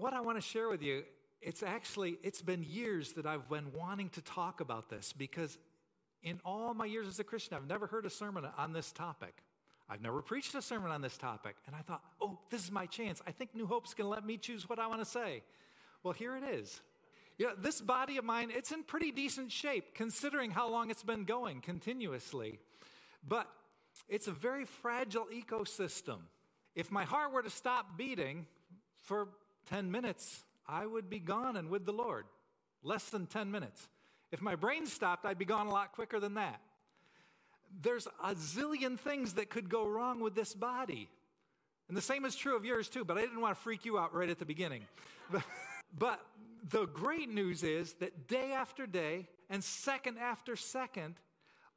what I want to share with you, it's actually, it's been years that I've been wanting to talk about this because in all my years as a Christian, I've never heard a sermon on this topic. I've never preached a sermon on this topic. And I thought, oh, this is my chance. I think New Hope's going to let me choose what I want to say. Well, here it is. You know, this body of mine, it's in pretty decent shape considering how long it's been going continuously. But it's a very fragile ecosystem. If my heart were to stop beating for 10 minutes, I would be gone and with the Lord. Less than 10 minutes. If my brain stopped, I'd be gone a lot quicker than that. There's a zillion things that could go wrong with this body. And the same is true of yours too, but I didn't want to freak you out right at the beginning. But, the great news is that day after day and second after second,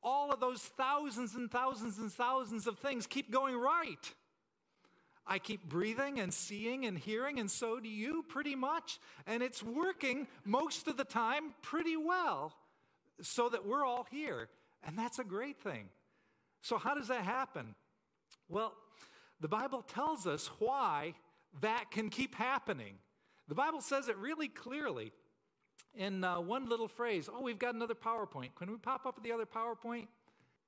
all of those thousands and thousands and thousands of things keep going right. I keep breathing and seeing and hearing, and so do you pretty much. And it's working most of the time pretty well so that we're all here. And that's a great thing. So, how does that happen? Well, the Bible tells us why that can keep happening. The Bible says it really clearly in uh, one little phrase. Oh, we've got another PowerPoint. Can we pop up the other PowerPoint?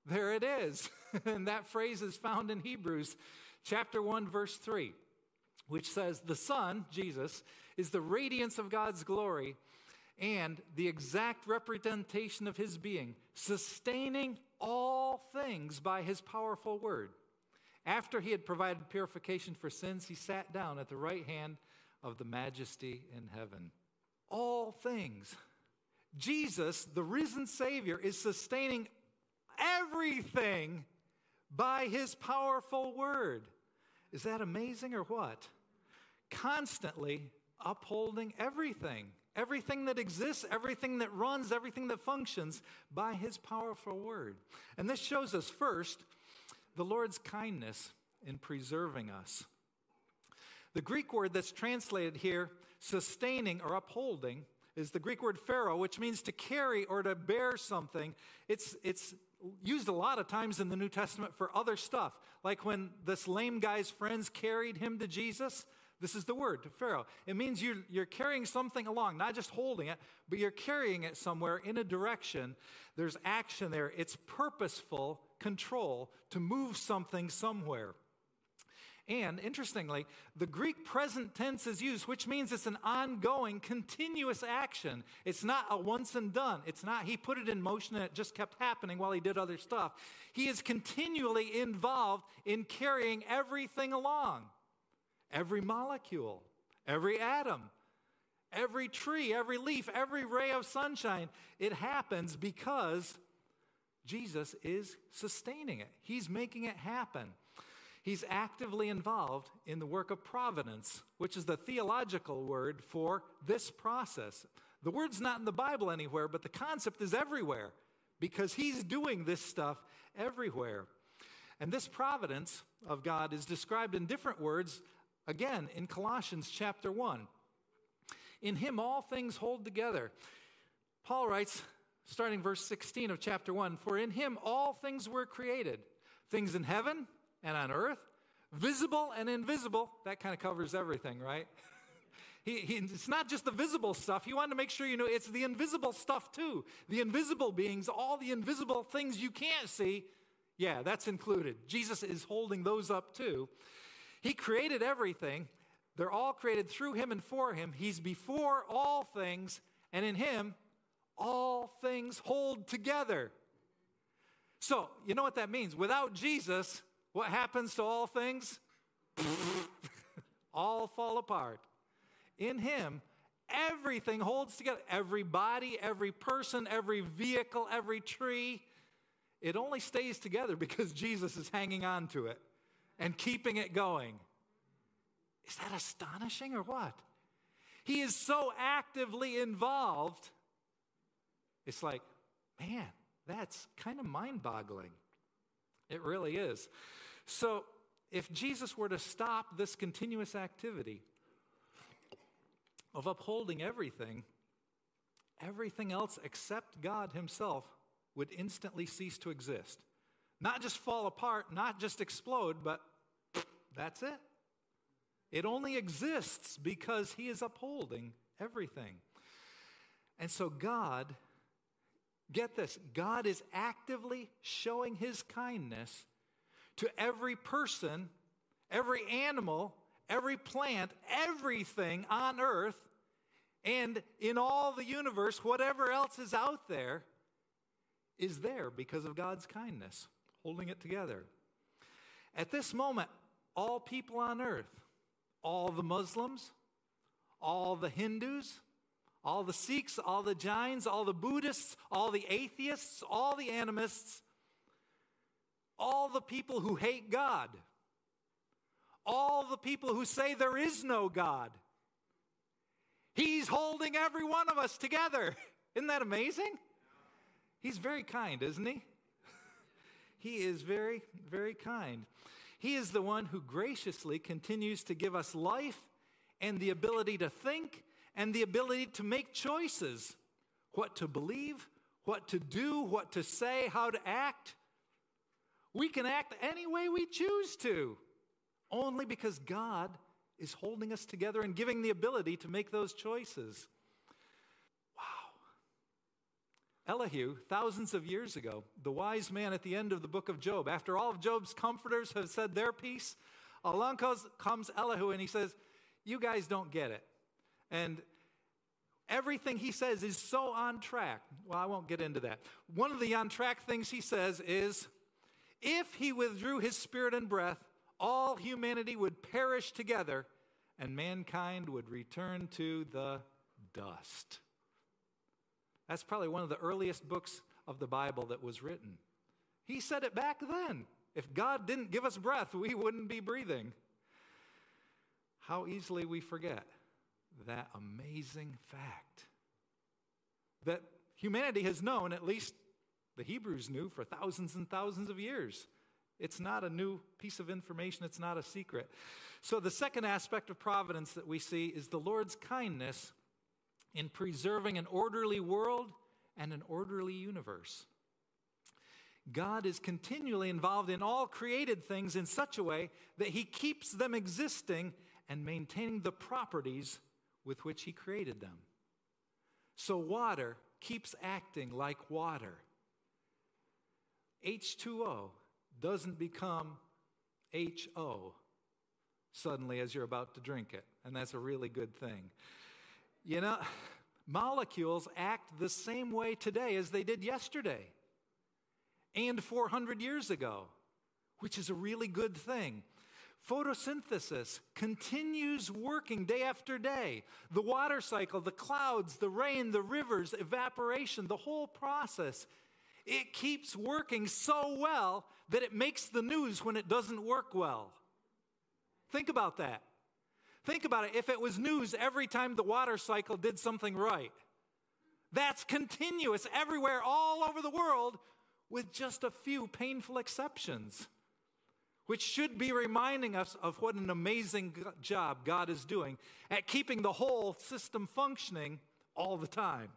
There it is. and that phrase is found in Hebrews chapter 1, verse 3, which says, The Son, Jesus, is the radiance of God's glory and the exact representation of his being, sustaining all things by his powerful word. After he had provided purification for sins, he sat down at the right hand of the majesty in heaven. All things. Jesus, the risen Savior, is sustaining everything by his powerful word. Is that amazing or what? Constantly upholding everything, everything that exists, everything that runs, everything that functions by his powerful word. And this shows us first the Lord's kindness in preserving us. The Greek word that's translated here, sustaining or upholding, is the Greek word phero, which means to carry or to bear something. It's, it's used a lot of times in the New Testament for other stuff. Like when this lame guy's friends carried him to Jesus. This is the word, to phero. It means you're, you're carrying something along, not just holding it, but you're carrying it somewhere in a direction. There's action there. It's purposeful control to move something somewhere. And interestingly, the Greek present tense is used, which means it's an ongoing, continuous action. It's not a once and done. It's not he put it in motion and it just kept happening while he did other stuff. He is continually involved in carrying everything along every molecule, every atom, every tree, every leaf, every ray of sunshine. It happens because Jesus is sustaining it, He's making it happen. He's actively involved in the work of providence, which is the theological word for this process. The word's not in the Bible anywhere, but the concept is everywhere because he's doing this stuff everywhere. And this providence of God is described in different words again in Colossians chapter 1. In him all things hold together. Paul writes, starting verse 16 of chapter 1 For in him all things were created, things in heaven and on earth, visible and invisible. That kind of covers everything, right? he, he, it's not just the visible stuff. He wanted to make sure you know it's the invisible stuff too. The invisible beings, all the invisible things you can't see. Yeah, that's included. Jesus is holding those up too. He created everything. They're all created through him and for him. He's before all things, and in him, all things hold together. So, you know what that means? Without Jesus, what happens to all things? all fall apart. In Him, everything holds together. Every body, every person, every vehicle, every tree. It only stays together because Jesus is hanging on to it and keeping it going. Is that astonishing or what? He is so actively involved. It's like, man, that's kind of mind boggling. It really is. So, if Jesus were to stop this continuous activity of upholding everything, everything else except God Himself would instantly cease to exist. Not just fall apart, not just explode, but that's it. It only exists because He is upholding everything. And so, God, get this, God is actively showing His kindness to every person, every animal, every plant, everything on earth, and in all the universe, whatever else is out there is there because of God's kindness, holding it together. At this moment, all people on earth, all the Muslims, all the Hindus, all the Sikhs, all the Jains, all the Buddhists, all the atheists, all the animists, all the people who hate God, all the people who say there is no God. He's holding every one of us together. Isn't that amazing? He's very kind, isn't he? he is very, very kind. He is the one who graciously continues to give us life and the ability to think and the ability to make choices what to believe, what to do, what to say, how to act. We can act any way we choose to, only because God is holding us together and giving the ability to make those choices. Wow. Elihu, thousands of years ago, the wise man at the end of the book of Job, after all of Job's comforters have said their piece, along comes, comes Elihu and he says, You guys don't get it. And everything he says is so on track. Well, I won't get into that. One of the on track things he says is, if he withdrew his spirit and breath, all humanity would perish together and mankind would return to the dust. That's probably one of the earliest books of the Bible that was written. He said it back then. If God didn't give us breath, we wouldn't be breathing. How easily we forget that amazing fact that humanity has known, at least the Hebrews knew for thousands and thousands of years. It's not a new piece of information, it's not a secret. So, the second aspect of providence that we see is the Lord's kindness in preserving an orderly world and an orderly universe. God is continually involved in all created things in such a way that He keeps them existing and maintaining the properties with which He created them. So, water keeps acting like water. H2O doesn't become HO suddenly as you're about to drink it, and that's a really good thing. You know, molecules act the same way today as they did yesterday and 400 years ago, which is a really good thing. Photosynthesis continues working day after day. The water cycle, the clouds, the rain, the rivers, evaporation, the whole process it keeps working so well that it makes the news when it doesn't work well. Think about that. Think about it. If it was news every time the water cycle did something right, that's continuous everywhere, all over the world, with just a few painful exceptions, which should be reminding us of what an amazing job God is doing at keeping the whole system functioning all the time.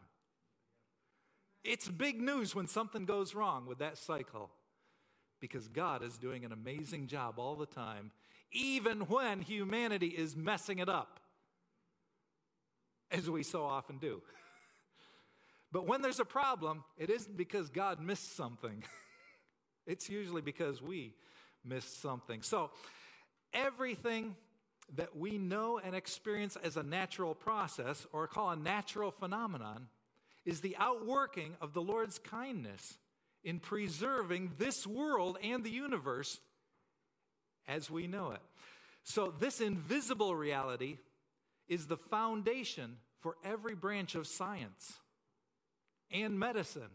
It's big news when something goes wrong with that cycle because God is doing an amazing job all the time, even when humanity is messing it up, as we so often do. But when there's a problem, it isn't because God missed something, it's usually because we missed something. So, everything that we know and experience as a natural process or call a natural phenomenon is the outworking of the Lord's kindness in preserving this world and the universe as we know it. So, this invisible reality is the foundation for every branch of science and medicine.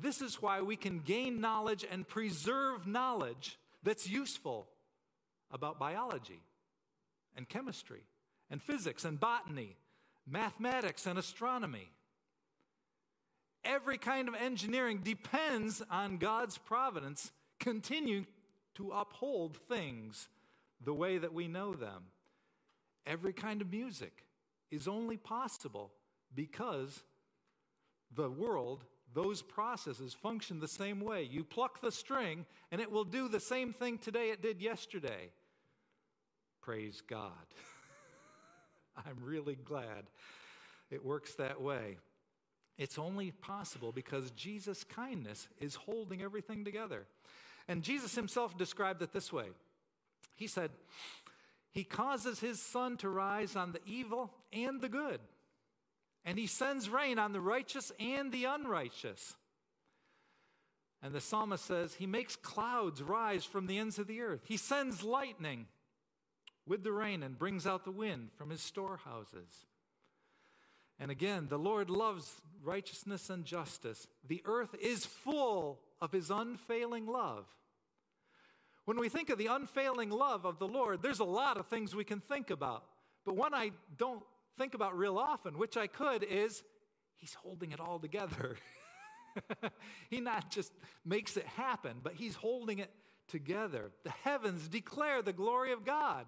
This is why we can gain knowledge and preserve knowledge that's useful about biology and chemistry and physics and botany, mathematics and astronomy. Every kind of engineering depends on God's providence continuing to uphold things the way that we know them. Every kind of music is only possible because the world, those processes function the same way. You pluck the string and it will do the same thing today it did yesterday. Praise God. I'm really glad it works that way. It's only possible because Jesus' kindness is holding everything together. And Jesus himself described it this way He said, He causes His sun to rise on the evil and the good, and He sends rain on the righteous and the unrighteous. And the psalmist says, He makes clouds rise from the ends of the earth. He sends lightning with the rain and brings out the wind from His storehouses. And again, the Lord loves righteousness and justice. The earth is full of his unfailing love. When we think of the unfailing love of the Lord, there's a lot of things we can think about. But one I don't think about real often, which I could, is he's holding it all together. he not just makes it happen, but he's holding it together. The heavens declare the glory of God.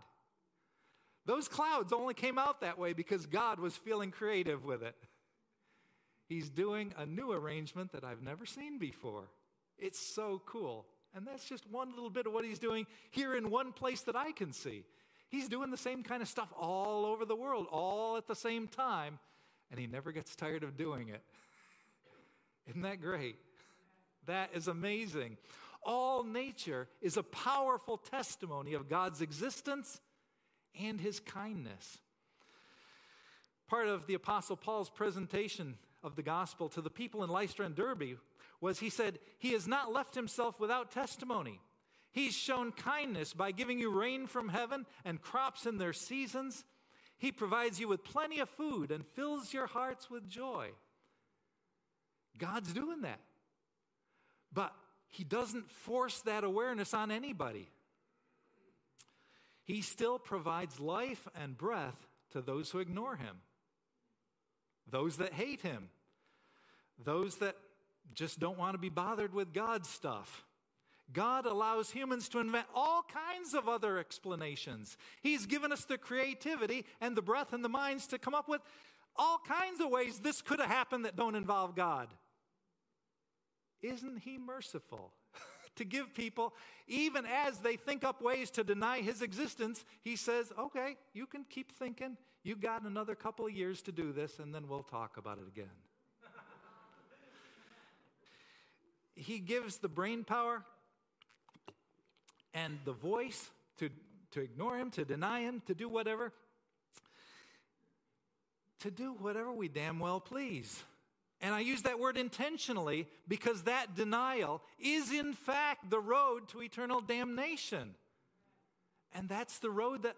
Those clouds only came out that way because God was feeling creative with it. He's doing a new arrangement that I've never seen before. It's so cool. And that's just one little bit of what he's doing here in one place that I can see. He's doing the same kind of stuff all over the world, all at the same time, and he never gets tired of doing it. Isn't that great? That is amazing. All nature is a powerful testimony of God's existence and his kindness. Part of the Apostle Paul's presentation of the gospel to the people in Lystra and Derbe was he said, He has not left himself without testimony. He's shown kindness by giving you rain from heaven and crops in their seasons. He provides you with plenty of food and fills your hearts with joy. God's doing that. But He doesn't force that awareness on anybody. He still provides life and breath to those who ignore him, those that hate him, those that just don't want to be bothered with God's stuff. God allows humans to invent all kinds of other explanations. He's given us the creativity and the breath and the minds to come up with all kinds of ways this could have happened that don't involve God. Isn't He merciful? To give people, even as they think up ways to deny his existence, he says, okay, you can keep thinking. You've got another couple of years to do this, and then we'll talk about it again. he gives the brain power and the voice to, to ignore him, to deny him, to do whatever, to do whatever we damn well please. And I use that word intentionally because that denial is, in fact, the road to eternal damnation. And that's the road that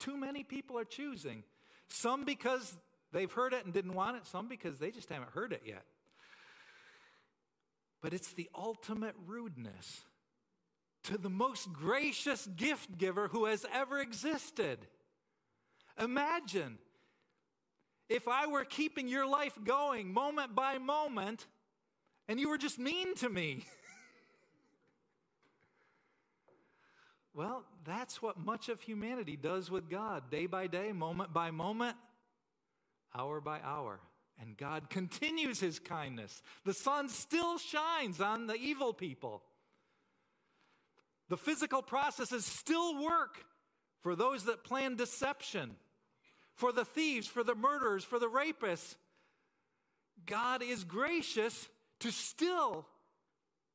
too many people are choosing. Some because they've heard it and didn't want it, some because they just haven't heard it yet. But it's the ultimate rudeness to the most gracious gift giver who has ever existed. Imagine if I were keeping your life going moment by moment and you were just mean to me. well, that's what much of humanity does with God day by day, moment by moment, hour by hour. And God continues his kindness. The sun still shines on the evil people. The physical processes still work for those that plan deception for the thieves, for the murderers, for the rapists. God is gracious to still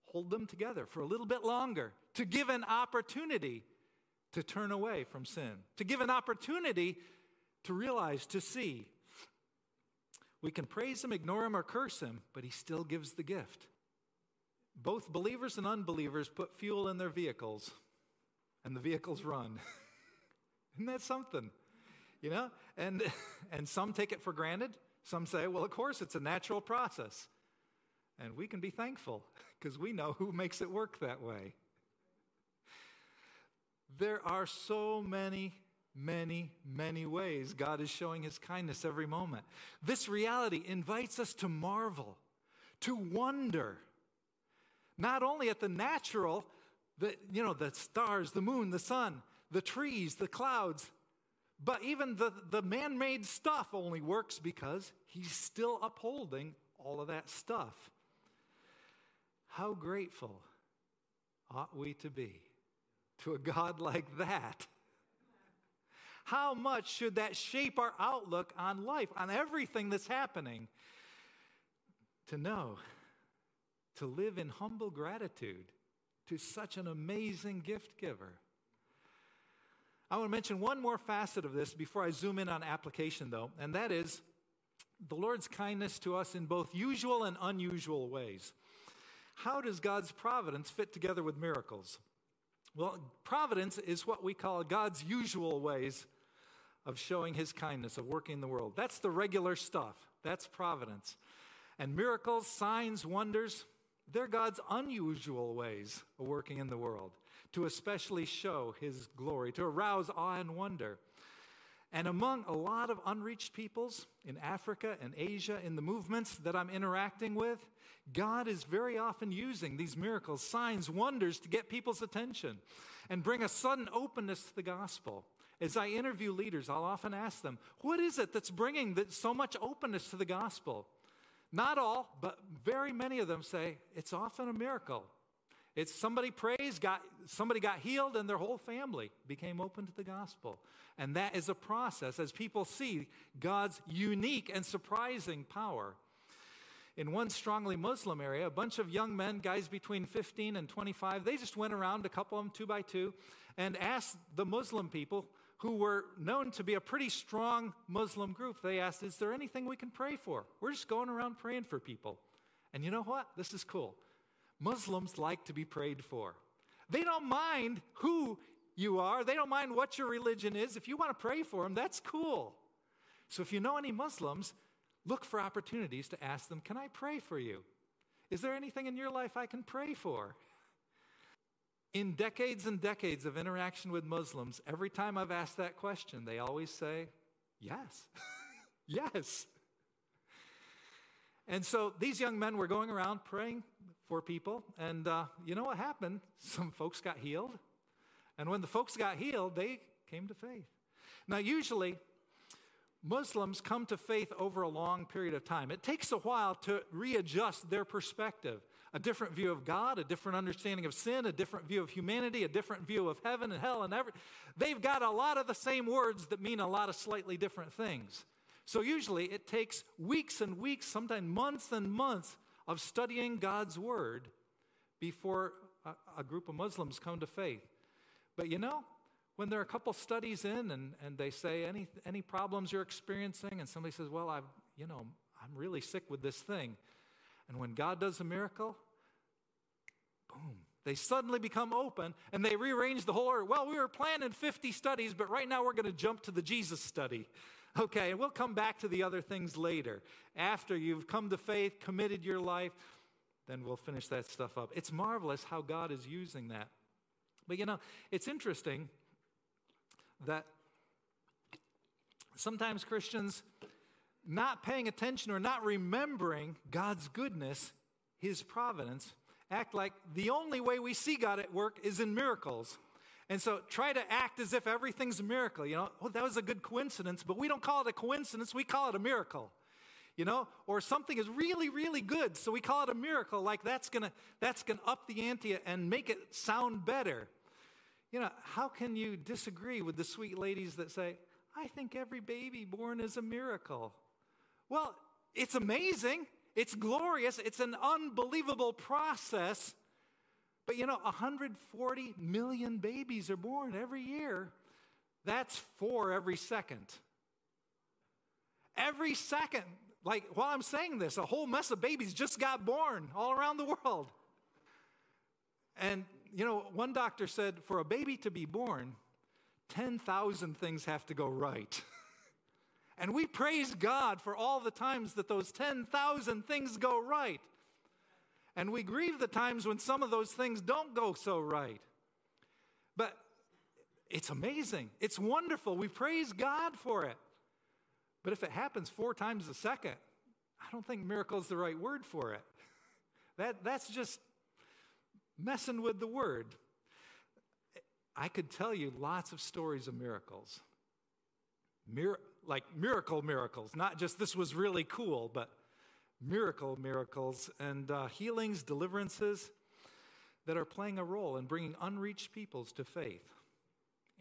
hold them together for a little bit longer, to give an opportunity to turn away from sin, to give an opportunity to realize, to see. We can praise him, ignore him, or curse him, but he still gives the gift. Both believers and unbelievers put fuel in their vehicles, and the vehicles run. Isn't that something? You know? And, and some take it for granted. Some say, well, of course, it's a natural process. And we can be thankful because we know who makes it work that way. There are so many, many, many ways God is showing his kindness every moment. This reality invites us to marvel, to wonder, not only at the natural, the, you know, the stars, the moon, the sun, the trees, the clouds, but even the, the man made stuff only works because he's still upholding all of that stuff. How grateful ought we to be to a God like that? how much should that shape our outlook on life, on everything that's happening? To know, to live in humble gratitude to such an amazing gift giver. I want to mention one more facet of this before I zoom in on application, though, and that is the Lord's kindness to us in both usual and unusual ways. How does God's providence fit together with miracles? Well, providence is what we call God's usual ways of showing his kindness, of working in the world. That's the regular stuff. That's providence. And miracles, signs, wonders, they're God's unusual ways of working in the world to especially show his glory, to arouse awe and wonder. And among a lot of unreached peoples in Africa and Asia, in the movements that I'm interacting with, God is very often using these miracles, signs, wonders to get people's attention and bring a sudden openness to the gospel. As I interview leaders, I'll often ask them, What is it that's bringing so much openness to the gospel? Not all, but very many of them say it's often a miracle. It's somebody praised, got somebody got healed, and their whole family became open to the gospel. And that is a process as people see God's unique and surprising power. In one strongly Muslim area, a bunch of young men, guys between 15 and 25, they just went around, a couple of them two by two, and asked the Muslim people, who were known to be a pretty strong Muslim group, they asked, Is there anything we can pray for? We're just going around praying for people. And you know what? This is cool. Muslims like to be prayed for. They don't mind who you are, they don't mind what your religion is. If you want to pray for them, that's cool. So if you know any Muslims, look for opportunities to ask them, Can I pray for you? Is there anything in your life I can pray for? In decades and decades of interaction with Muslims, every time I've asked that question, they always say, Yes, yes. And so these young men were going around praying for people, and uh, you know what happened? Some folks got healed. And when the folks got healed, they came to faith. Now, usually, Muslims come to faith over a long period of time. It takes a while to readjust their perspective a different view of God, a different understanding of sin, a different view of humanity, a different view of heaven and hell and every. They've got a lot of the same words that mean a lot of slightly different things. So usually it takes weeks and weeks, sometimes months and months of studying God's word before a, a group of Muslims come to faith. But you know, when there are a couple studies in and, and they say any, any problems you're experiencing, and somebody says, Well, I've, you know, I'm really sick with this thing. And when God does a miracle, boom, they suddenly become open and they rearrange the whole order. Well, we were planning 50 studies, but right now we're going to jump to the Jesus study. Okay, and we'll come back to the other things later. After you've come to faith, committed your life, then we'll finish that stuff up. It's marvelous how God is using that. But you know, it's interesting that sometimes Christians not paying attention or not remembering God's goodness, His providence, act like the only way we see God at work is in miracles. And so try to act as if everything's a miracle. You know, oh, that was a good coincidence, but we don't call it a coincidence, we call it a miracle. You know, or something is really, really good, so we call it a miracle, like that's gonna that's gonna up the ante and make it sound better. You know, how can you disagree with the sweet ladies that say, I think every baby born is a miracle? Well, it's amazing. It's glorious. It's an unbelievable process. But you know, 140 million babies are born every year. That's four every second. Every second, like while I'm saying this, a whole mess of babies just got born all around the world. And, you know, one doctor said for a baby to be born, 10,000 things have to go right. And we praise God for all the times that those 10,000 things go right. And we grieve the times when some of those things don't go so right. But it's amazing. It's wonderful. We praise God for it. But if it happens four times a second, I don't think miracle is the right word for it. That, that's just messing with the word. I could tell you lots of stories of miracles. Mir- like miracle miracles, not just this was really cool, but miracle miracles and uh, healings, deliverances that are playing a role in bringing unreached peoples to faith.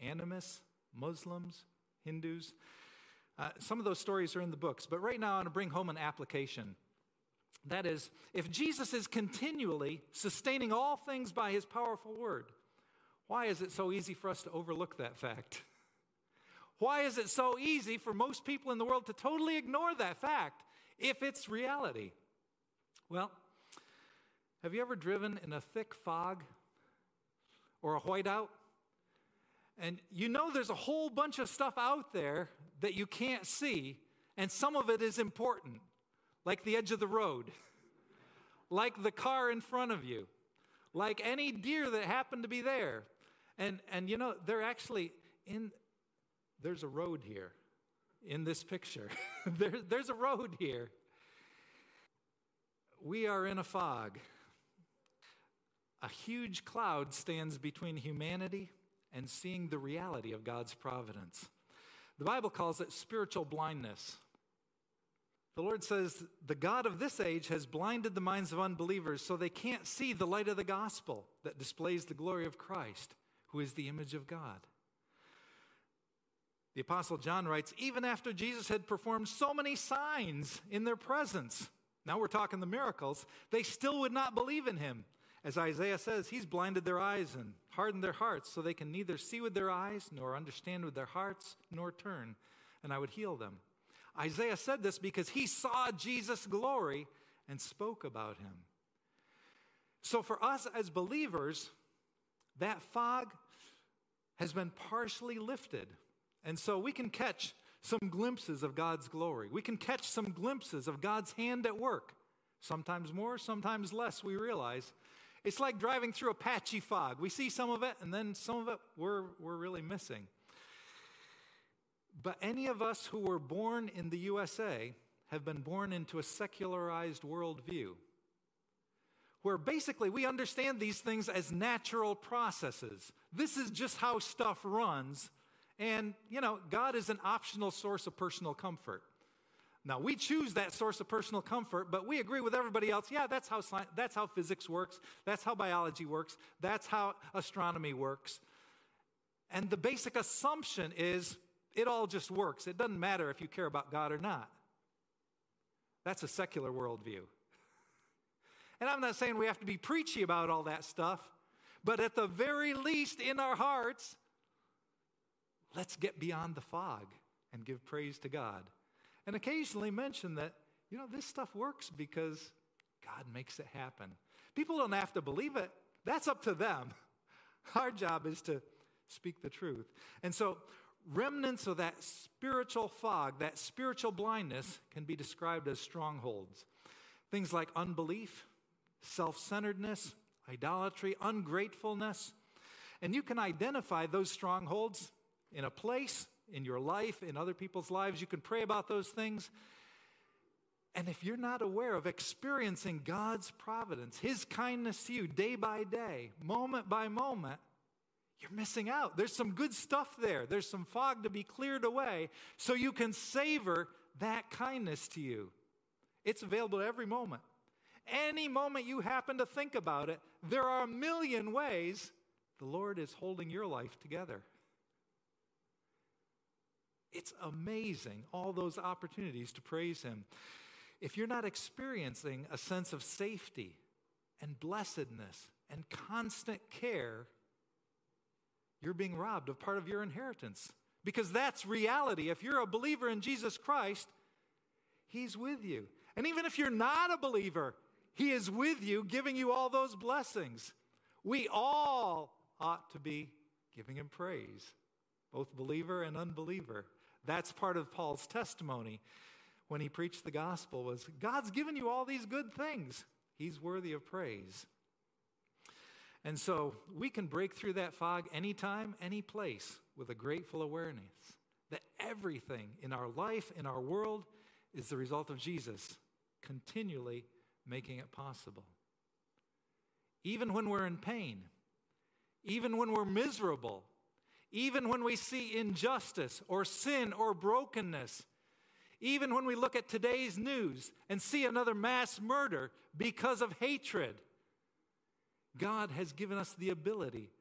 Animists, Muslims, Hindus. Uh, some of those stories are in the books, but right now I want to bring home an application. That is, if Jesus is continually sustaining all things by his powerful word, why is it so easy for us to overlook that fact? Why is it so easy for most people in the world to totally ignore that fact if it's reality? Well, have you ever driven in a thick fog or a whiteout? And you know there's a whole bunch of stuff out there that you can't see, and some of it is important, like the edge of the road, like the car in front of you, like any deer that happened to be there. And, and you know, they're actually in, there's a road here in this picture. there, there's a road here. We are in a fog. A huge cloud stands between humanity and seeing the reality of God's providence. The Bible calls it spiritual blindness. The Lord says, The God of this age has blinded the minds of unbelievers so they can't see the light of the gospel that displays the glory of Christ, who is the image of God. The Apostle John writes, Even after Jesus had performed so many signs in their presence, now we're talking the miracles, they still would not believe in him. As Isaiah says, he's blinded their eyes and hardened their hearts so they can neither see with their eyes, nor understand with their hearts, nor turn, and I would heal them. Isaiah said this because he saw Jesus' glory and spoke about him. So, for us as believers, that fog has been partially lifted. And so we can catch some glimpses of God's glory. We can catch some glimpses of God's hand at work. Sometimes more, sometimes less, we realize. It's like driving through a patchy fog. We see some of it, and then some of it we're, we're really missing. But any of us who were born in the USA have been born into a secularized worldview where basically we understand these things as natural processes. This is just how stuff runs. And, you know, God is an optional source of personal comfort. Now, we choose that source of personal comfort, but we agree with everybody else. Yeah, that's how, science, that's how physics works. That's how biology works. That's how astronomy works. And the basic assumption is it all just works. It doesn't matter if you care about God or not. That's a secular worldview. And I'm not saying we have to be preachy about all that stuff, but at the very least in our hearts, let's get beyond the fog and give praise to God and occasionally mention that, you know, this stuff works because God makes it happen. People don't have to believe it, that's up to them. Our job is to speak the truth. And so, remnants of that spiritual fog, that spiritual blindness, can be described as strongholds. Things like unbelief, self centeredness, idolatry, ungratefulness. And you can identify those strongholds in a place in your life, in other people's lives. You can pray about those things. And if you're not aware of experiencing God's providence, His kindness to you day by day, moment by moment, you're missing out. There's some good stuff there. There's some fog to be cleared away so you can savor that kindness to you. It's available every moment. Any moment you happen to think about it, there are a million ways the Lord is holding your life together. It's amazing, all those opportunities to praise Him. If you're not experiencing a sense of safety and blessedness and constant care, you're being robbed of part of your inheritance. Because that's reality. If you're a believer in Jesus Christ, He's with you. And even if you're not a believer, He is with you, giving you all those blessings. We all ought to be giving Him praise, both believer and unbeliever. That's part of Paul's testimony when he preached the gospel was God's given you all these good things. He's worthy of praise. And so we can break through that fog anytime, any place with a grateful awareness that everything in our life, in our world, is the result of Jesus continually making it possible. Even when we're in pain, even when we're miserable, even when we see injustice or sin or brokenness, even when we look at today's news and see another mass murder because of hatred, God has given us the ability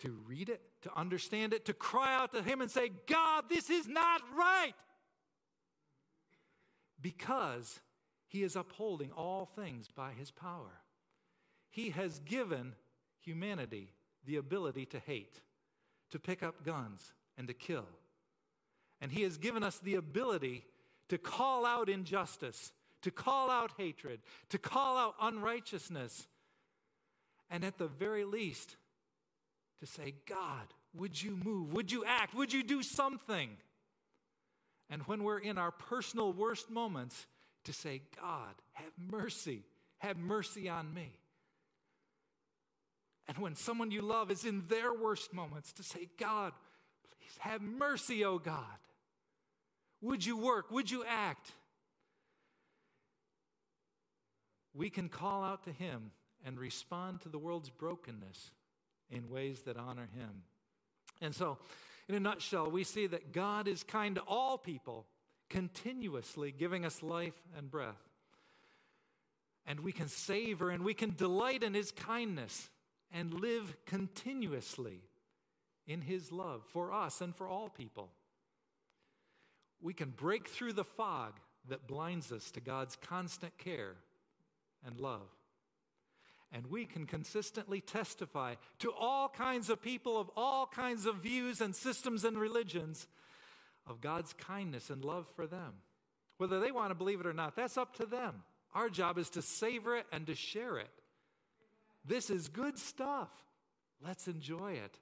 to read it, to understand it, to cry out to Him and say, God, this is not right. Because He is upholding all things by His power. He has given humanity the ability to hate, to pick up guns, and to kill. And He has given us the ability to call out injustice, to call out hatred, to call out unrighteousness, and at the very least, to say, God, would you move? Would you act? Would you do something? And when we're in our personal worst moments, to say, God, have mercy. Have mercy on me. And when someone you love is in their worst moments, to say, God, please have mercy, oh God. Would you work? Would you act? We can call out to Him and respond to the world's brokenness in ways that honor Him. And so, in a nutshell, we see that God is kind to all people, continuously giving us life and breath. And we can savor and we can delight in His kindness and live continuously in His love for us and for all people. We can break through the fog that blinds us to God's constant care and love. And we can consistently testify to all kinds of people of all kinds of views and systems and religions of God's kindness and love for them. Whether they want to believe it or not, that's up to them. Our job is to savor it and to share it. This is good stuff. Let's enjoy it.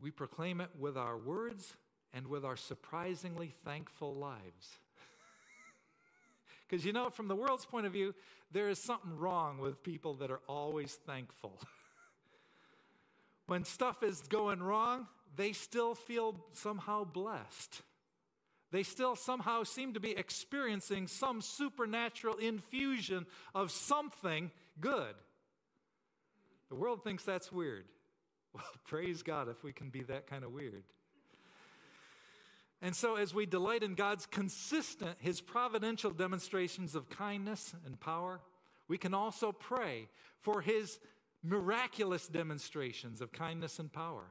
We proclaim it with our words and with our surprisingly thankful lives. Because you know, from the world's point of view, there is something wrong with people that are always thankful. when stuff is going wrong, they still feel somehow blessed. They still somehow seem to be experiencing some supernatural infusion of something good. The world thinks that's weird. Well, praise God if we can be that kind of weird. And so, as we delight in God's consistent, His providential demonstrations of kindness and power, we can also pray for His miraculous demonstrations of kindness and power.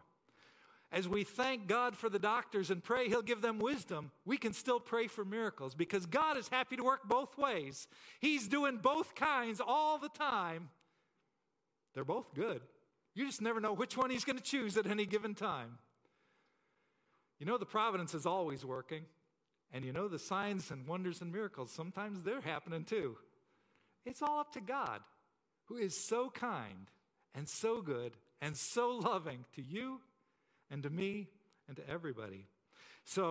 As we thank God for the doctors and pray He'll give them wisdom, we can still pray for miracles because God is happy to work both ways. He's doing both kinds all the time. They're both good. You just never know which one He's going to choose at any given time. You know, the providence is always working. And you know, the signs and wonders and miracles, sometimes they're happening too. It's all up to God, who is so kind and so good and so loving to you and to me and to everybody. So,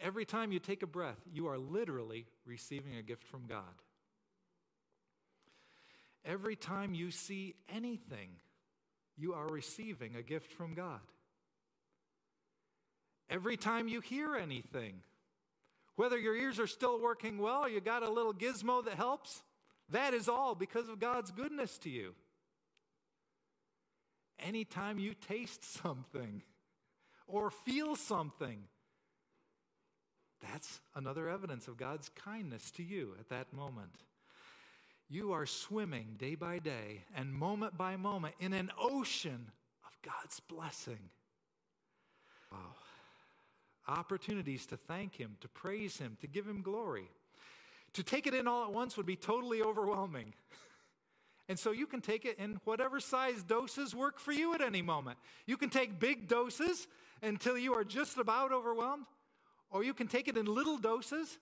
every time you take a breath, you are literally receiving a gift from God. Every time you see anything, you are receiving a gift from God. Every time you hear anything, whether your ears are still working well or you got a little gizmo that helps, that is all because of God's goodness to you. Anytime you taste something or feel something, that's another evidence of God's kindness to you at that moment. You are swimming day by day and moment by moment in an ocean of God's blessing. Wow. Opportunities to thank Him, to praise Him, to give Him glory. To take it in all at once would be totally overwhelming. And so you can take it in whatever size doses work for you at any moment. You can take big doses until you are just about overwhelmed, or you can take it in little doses,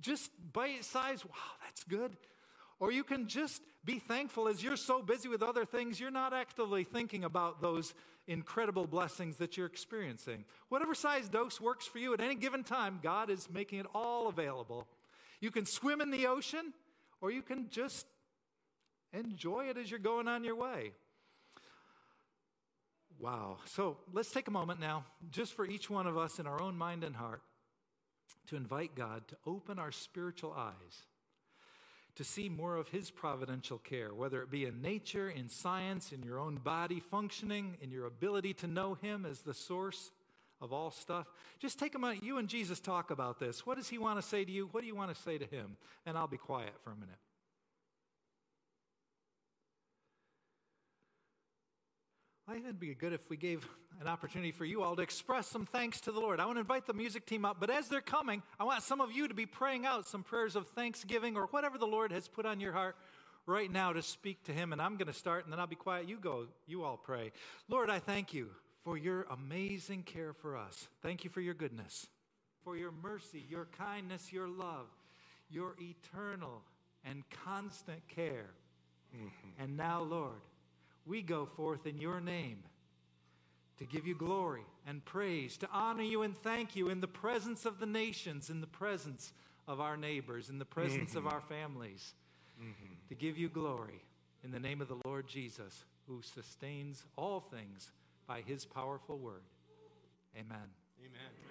just bite size. Wow, that's good. Or you can just be thankful as you're so busy with other things, you're not actively thinking about those incredible blessings that you're experiencing. Whatever size dose works for you at any given time, God is making it all available. You can swim in the ocean, or you can just enjoy it as you're going on your way. Wow. So let's take a moment now, just for each one of us in our own mind and heart, to invite God to open our spiritual eyes to see more of His providential care, whether it be in nature, in science, in your own body functioning, in your ability to know Him as the source of all stuff. Just take a minute. You and Jesus talk about this. What does He want to say to you? What do you want to say to Him? And I'll be quiet for a minute. I think it'd be good if we gave an opportunity for you all to express some thanks to the Lord. I want to invite the music team up, but as they're coming, I want some of you to be praying out some prayers of thanksgiving or whatever the Lord has put on your heart right now to speak to Him. And I'm going to start, and then I'll be quiet. You go, you all pray. Lord, I thank you for your amazing care for us. Thank you for your goodness, for your mercy, your kindness, your love, your eternal and constant care. Mm-hmm. And now, Lord, we go forth in your name to give you glory and praise, to honor you and thank you in the presence of the nations, in the presence of our neighbors, in the presence mm-hmm. of our families, mm-hmm. to give you glory in the name of the Lord Jesus, who sustains all things by his powerful word. Amen. Amen. Amen.